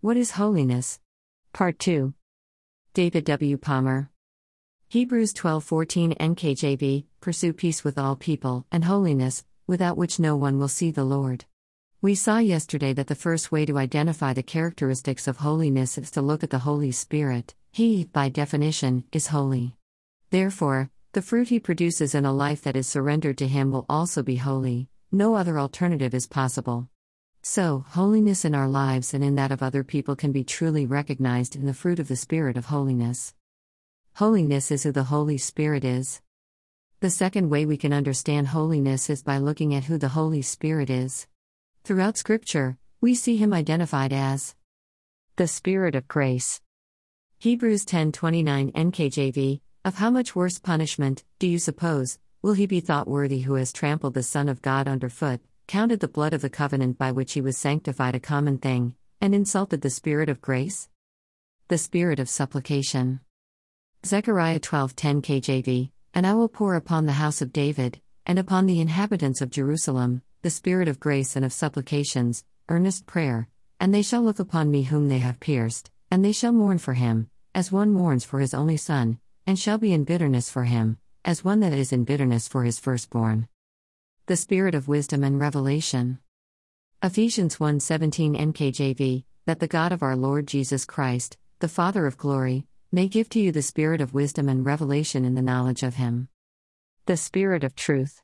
What is holiness? Part 2. David W. Palmer. Hebrews 12:14 NKJV Pursue peace with all people and holiness, without which no one will see the Lord. We saw yesterday that the first way to identify the characteristics of holiness is to look at the Holy Spirit. He, by definition, is holy. Therefore, the fruit he produces in a life that is surrendered to him will also be holy. No other alternative is possible. So, holiness in our lives and in that of other people can be truly recognized in the fruit of the Spirit of holiness. Holiness is who the Holy Spirit is. The second way we can understand holiness is by looking at who the Holy Spirit is. Throughout Scripture, we see him identified as the Spirit of grace. Hebrews 10:29 NKJV Of how much worse punishment do you suppose will he be thought worthy who has trampled the Son of God underfoot, counted the blood of the covenant by which he was sanctified a common thing, and insulted the Spirit of grace? The Spirit of supplication. Zechariah 12:10 KJV And I will pour upon the house of David and upon the inhabitants of Jerusalem the spirit of grace and of supplications, earnest prayer, and they shall look upon me whom they have pierced, and they shall mourn for him, as one mourns for his only son, and shall be in bitterness for him, as one that is in bitterness for his firstborn. The spirit of wisdom and revelation. Ephesians 1:17 NKJV that the God of our Lord Jesus Christ, the Father of glory, may give to you the spirit of wisdom and revelation in the knowledge of him. The spirit of truth.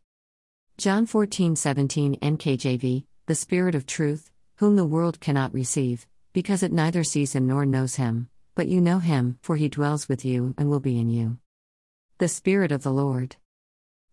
John 14:17 NKJV, the Spirit of truth, whom the world cannot receive, because it neither sees him nor knows him, but you know him, for he dwells with you and will be in you. The Spirit of the Lord.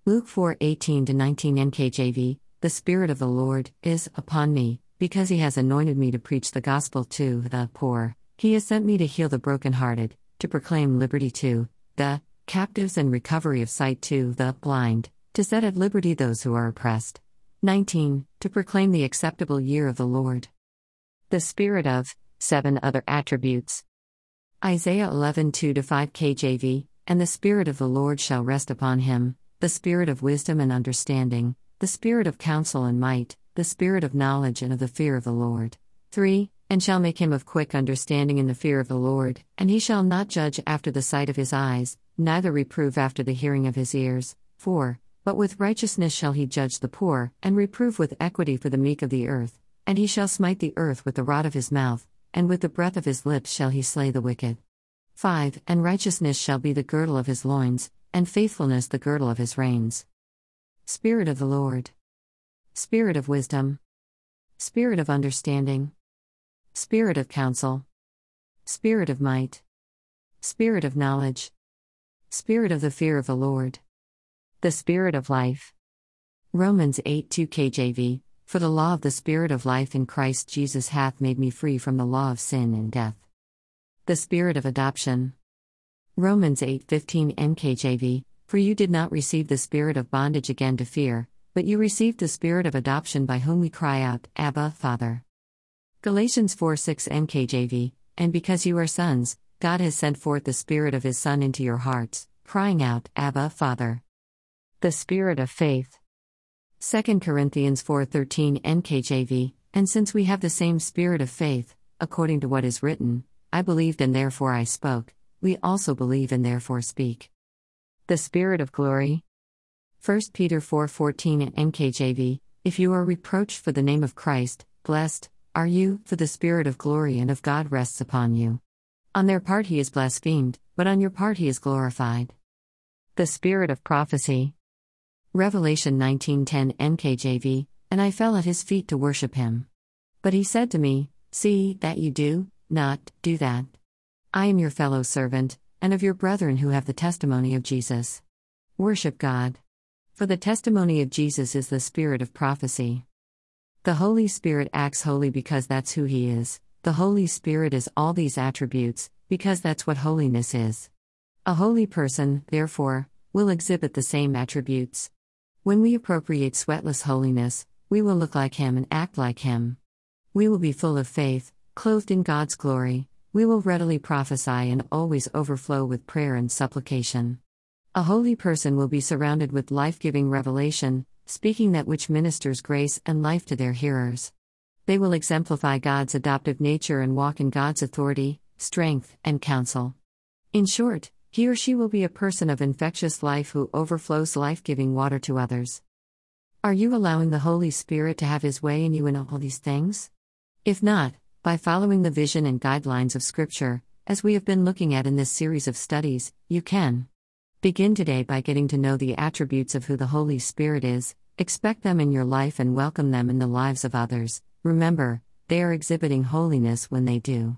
Luke 4:18 19 NKJV, the Spirit of the Lord is upon me, because he has anointed me to preach the gospel to the poor. He has sent me to heal the brokenhearted, to proclaim liberty to the captives and recovery of sight to the blind to set at liberty those who are oppressed. 19. To proclaim the acceptable year of the Lord. The Spirit of, seven other attributes. Isaiah 11 2 5 KJV, and the Spirit of the Lord shall rest upon him, the Spirit of wisdom and understanding, the Spirit of counsel and might, the Spirit of knowledge and of the fear of the Lord. 3. And shall make him of quick understanding in the fear of the Lord, and he shall not judge after the sight of his eyes, neither reprove after the hearing of his ears. 4 but with righteousness shall he judge the poor, and reprove with equity for the meek of the earth. And he shall smite the earth with the rod of his mouth, and with the breath of his lips shall he slay the wicked. 5. And righteousness shall be the girdle of his loins, and faithfulness the girdle of his reins. Spirit of the Lord. Spirit of wisdom. Spirit of understanding. Spirit of counsel. Spirit of might. Spirit of knowledge. Spirit of the fear of the Lord. The Spirit of Life. Romans 8 2 KJV For the law of the Spirit of life in Christ Jesus hath made me free from the law of sin and death. The Spirit of Adoption. Romans 8:15 NKJV For you did not receive the spirit of bondage again to fear, but you received the spirit of adoption by whom we cry out, Abba, Father. Galatians 4 6 NKJV And because you are sons, God has sent forth the Spirit of His Son into your hearts, crying out, Abba, Father. The spirit of faith. 2 Corinthians 4:13 NKJV And since we have the same spirit of faith, according to what is written, I believed and therefore I spoke, we also believe and therefore speak. The spirit of glory. 1 Peter 4:14 NKJV If you are reproached for the name of Christ, blessed are you, for the spirit of glory and of God rests upon you. On their part he is blasphemed, but on your part he is glorified. The spirit of prophecy. Revelation 19:10 NKJV, and I fell at his feet to worship him. But he said to me, See that you do not do that. I am your fellow servant, and of your brethren who have the testimony of Jesus. Worship God. For the testimony of Jesus is the spirit of prophecy. The Holy Spirit acts holy because that's who he is. The Holy Spirit is all these attributes, because that's what holiness is. A holy person, therefore, will exhibit the same attributes. When we appropriate sweatless holiness, we will look like Him and act like Him. We will be full of faith, clothed in God's glory, we will readily prophesy and always overflow with prayer and supplication. A holy person will be surrounded with life giving revelation, speaking that which ministers grace and life to their hearers. They will exemplify God's adoptive nature and walk in God's authority, strength, and counsel. In short, he or she will be a person of infectious life who overflows life giving water to others. Are you allowing the Holy Spirit to have His way in you in all these things? If not, by following the vision and guidelines of Scripture, as we have been looking at in this series of studies, you can. Begin today by getting to know the attributes of who the Holy Spirit is, expect them in your life, and welcome them in the lives of others. Remember, they are exhibiting holiness when they do.